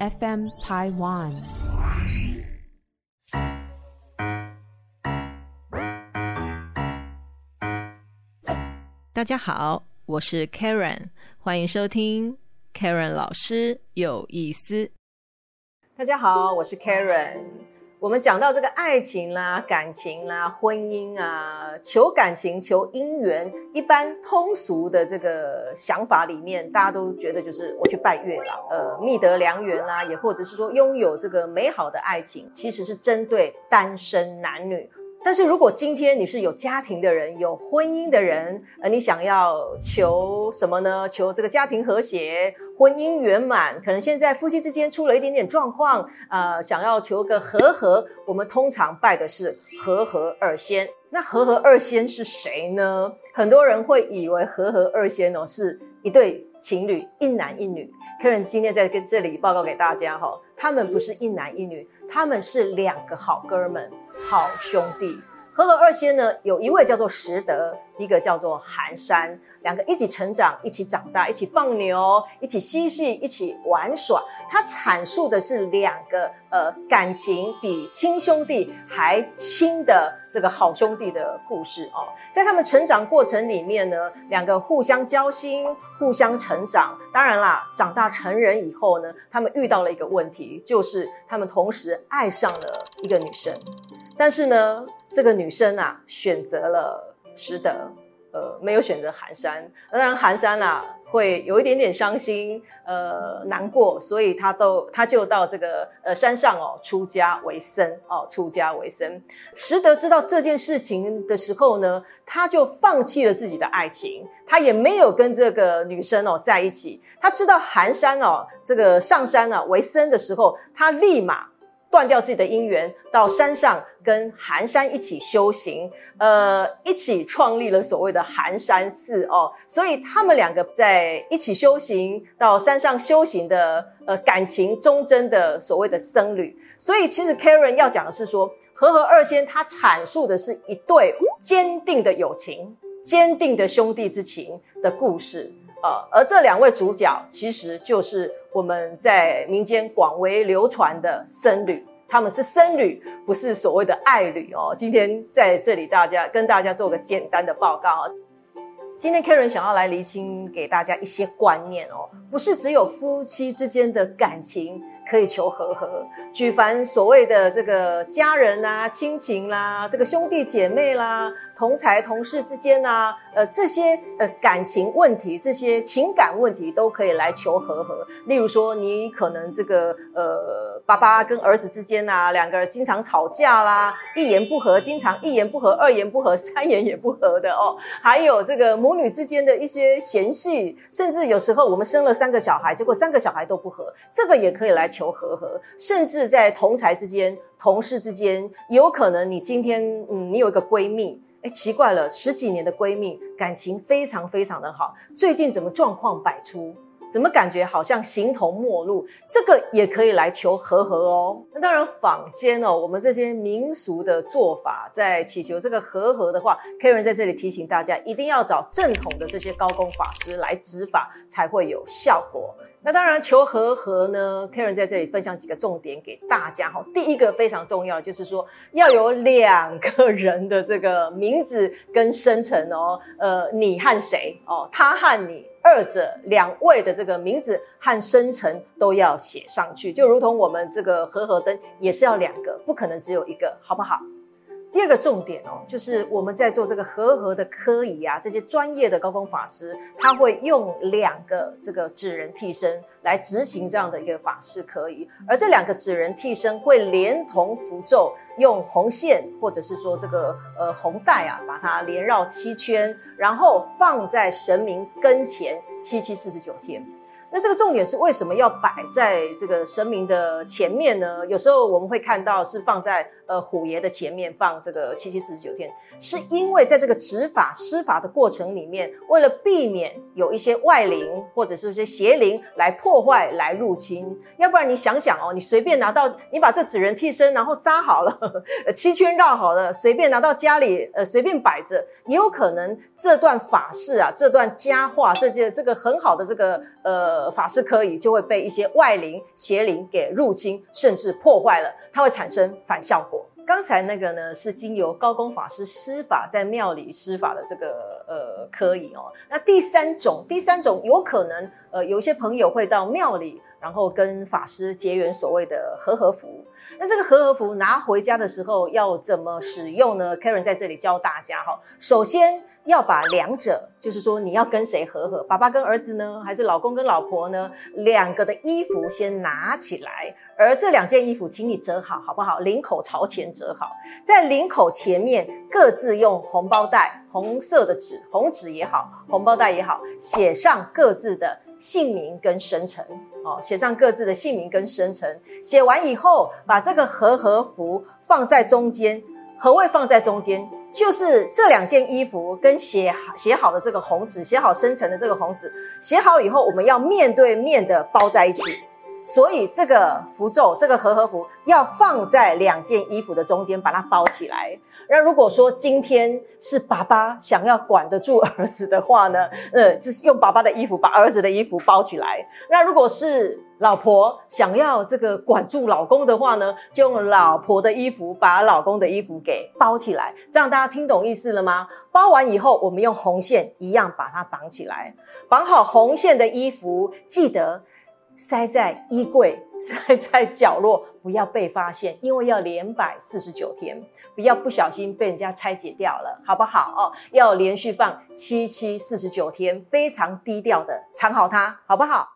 FM Taiwan。大家好，我是 Karen，欢迎收听 Karen 老师有意思。大家好，我是 Karen。我们讲到这个爱情啦、感情啦、婚姻啊，求感情、求姻缘，一般通俗的这个想法里面，大家都觉得就是我去拜月老，呃，觅得良缘啦，也或者是说拥有这个美好的爱情，其实是针对单身男女。但是如果今天你是有家庭的人，有婚姻的人，呃，你想要求什么呢？求这个家庭和谐，婚姻圆满。可能现在夫妻之间出了一点点状况，呃，想要求个和和，我们通常拜的是和和二仙。那和和二仙是谁呢？很多人会以为和和二仙哦是一对情侣，一男一女。客人今天在跟这里报告给大家哈，他们不是一男一女，他们是两个好哥们。好兄弟，和合二仙呢，有一位叫做石德，一个叫做寒山，两个一起成长，一起长大，一起放牛，一起嬉戏，一起玩耍。他阐述的是两个呃感情比亲兄弟还亲的这个好兄弟的故事哦。在他们成长过程里面呢，两个互相交心，互相成长。当然啦，长大成人以后呢，他们遇到了一个问题，就是他们同时爱上了一个女生。但是呢，这个女生啊，选择了石德，呃，没有选择寒山。当然，寒山啊，会有一点点伤心，呃，难过，所以他都他就到这个呃山上哦，出家为僧哦，出家为僧。石德知道这件事情的时候呢，他就放弃了自己的爱情，他也没有跟这个女生哦在一起。他知道寒山哦，这个上山啊为僧的时候，他立马。断掉自己的姻缘，到山上跟寒山一起修行，呃，一起创立了所谓的寒山寺哦。所以他们两个在一起修行，到山上修行的，呃，感情忠贞的所谓的僧侣。所以其实 Karen 要讲的是说，和合二仙他阐述的是一对坚定的友情、坚定的兄弟之情的故事。呃，而这两位主角其实就是我们在民间广为流传的僧侣，他们是僧侣，不是所谓的爱侣哦。今天在这里，大家跟大家做个简单的报告啊。今天 Karen 想要来厘清给大家一些观念哦，不是只有夫妻之间的感情。可以求和和，举凡所谓的这个家人啦、亲情啦、这个兄弟姐妹啦、同才同事之间呐，呃，这些呃感情问题、这些情感问题都可以来求和和。例如说，你可能这个呃爸爸跟儿子之间呐，两个人经常吵架啦，一言不合，经常一言不合、二言不合、三言也不合的哦。还有这个母女之间的一些嫌隙，甚至有时候我们生了三个小孩，结果三个小孩都不和，这个也可以来。求和和，甚至在同才之间、同事之间，有可能你今天，嗯，你有一个闺蜜，哎，奇怪了，十几年的闺蜜，感情非常非常的好，最近怎么状况百出？怎么感觉好像形同陌路？这个也可以来求和和哦。那当然，坊间哦，我们这些民俗的做法，在祈求这个和和的话，Karen 在这里提醒大家，一定要找正统的这些高功法师来执法，才会有效果。那当然，求和和呢，Karen 在这里分享几个重点给大家哈。第一个非常重要，就是说要有两个人的这个名字跟生辰哦，呃，你和谁哦，他和你。二者两位的这个名字和生辰都要写上去，就如同我们这个和合灯也是要两个，不可能只有一个，好不好？第二个重点哦，就是我们在做这个和合的科仪啊，这些专业的高功法师，他会用两个这个纸人替身来执行这样的一个法事科仪，而这两个纸人替身会连同符咒，用红线或者是说这个呃红带啊，把它连绕七圈，然后放在神明跟前七七四十九天。那这个重点是为什么要摆在这个神明的前面呢？有时候我们会看到是放在呃虎爷的前面放这个七七四十九天，是因为在这个执法施法的过程里面，为了避免有一些外灵或者是一些邪灵来破坏、来入侵。要不然你想想哦，你随便拿到，你把这纸人替身，然后扎好了，七圈绕好了，随便拿到家里，呃，随便摆着，也有可能这段法事啊，这段佳话，这件这个很好的这个呃法事可以就会被一些外灵邪灵给入侵，甚至破坏了，它会产生反效果。刚才那个呢，是经由高公法师施法在庙里施法的这个呃科仪哦。那第三种，第三种有可能呃，有些朋友会到庙里，然后跟法师结缘所谓的和合符。那这个和合符拿回家的时候要怎么使用呢？Karen 在这里教大家哈。首先要把两者，就是说你要跟谁和合，爸爸跟儿子呢，还是老公跟老婆呢？两个的衣服先拿起来。而这两件衣服，请你折好，好不好？领口朝前折好，在领口前面各自用红包袋、红色的纸、红纸也好，红包袋也好，写上各自的姓名跟生辰。哦，写上各自的姓名跟生辰。写完以后，把这个和合符放在中间。何谓放在中间？就是这两件衣服跟写写好的这个红纸，写好生辰的这个红纸，写好以后，我们要面对面的包在一起。所以这个符咒，这个和合符要放在两件衣服的中间，把它包起来。那如果说今天是爸爸想要管得住儿子的话呢，呃，就是用爸爸的衣服把儿子的衣服包起来。那如果是老婆想要这个管住老公的话呢，就用老婆的衣服把老公的衣服给包起来。这样大家听懂意思了吗？包完以后，我们用红线一样把它绑起来。绑好红线的衣服，记得。塞在衣柜，塞在角落，不要被发现，因为要连摆四十九天，不要不小心被人家拆解掉了，好不好哦？要连续放七七四十九天，非常低调的藏好它，好不好？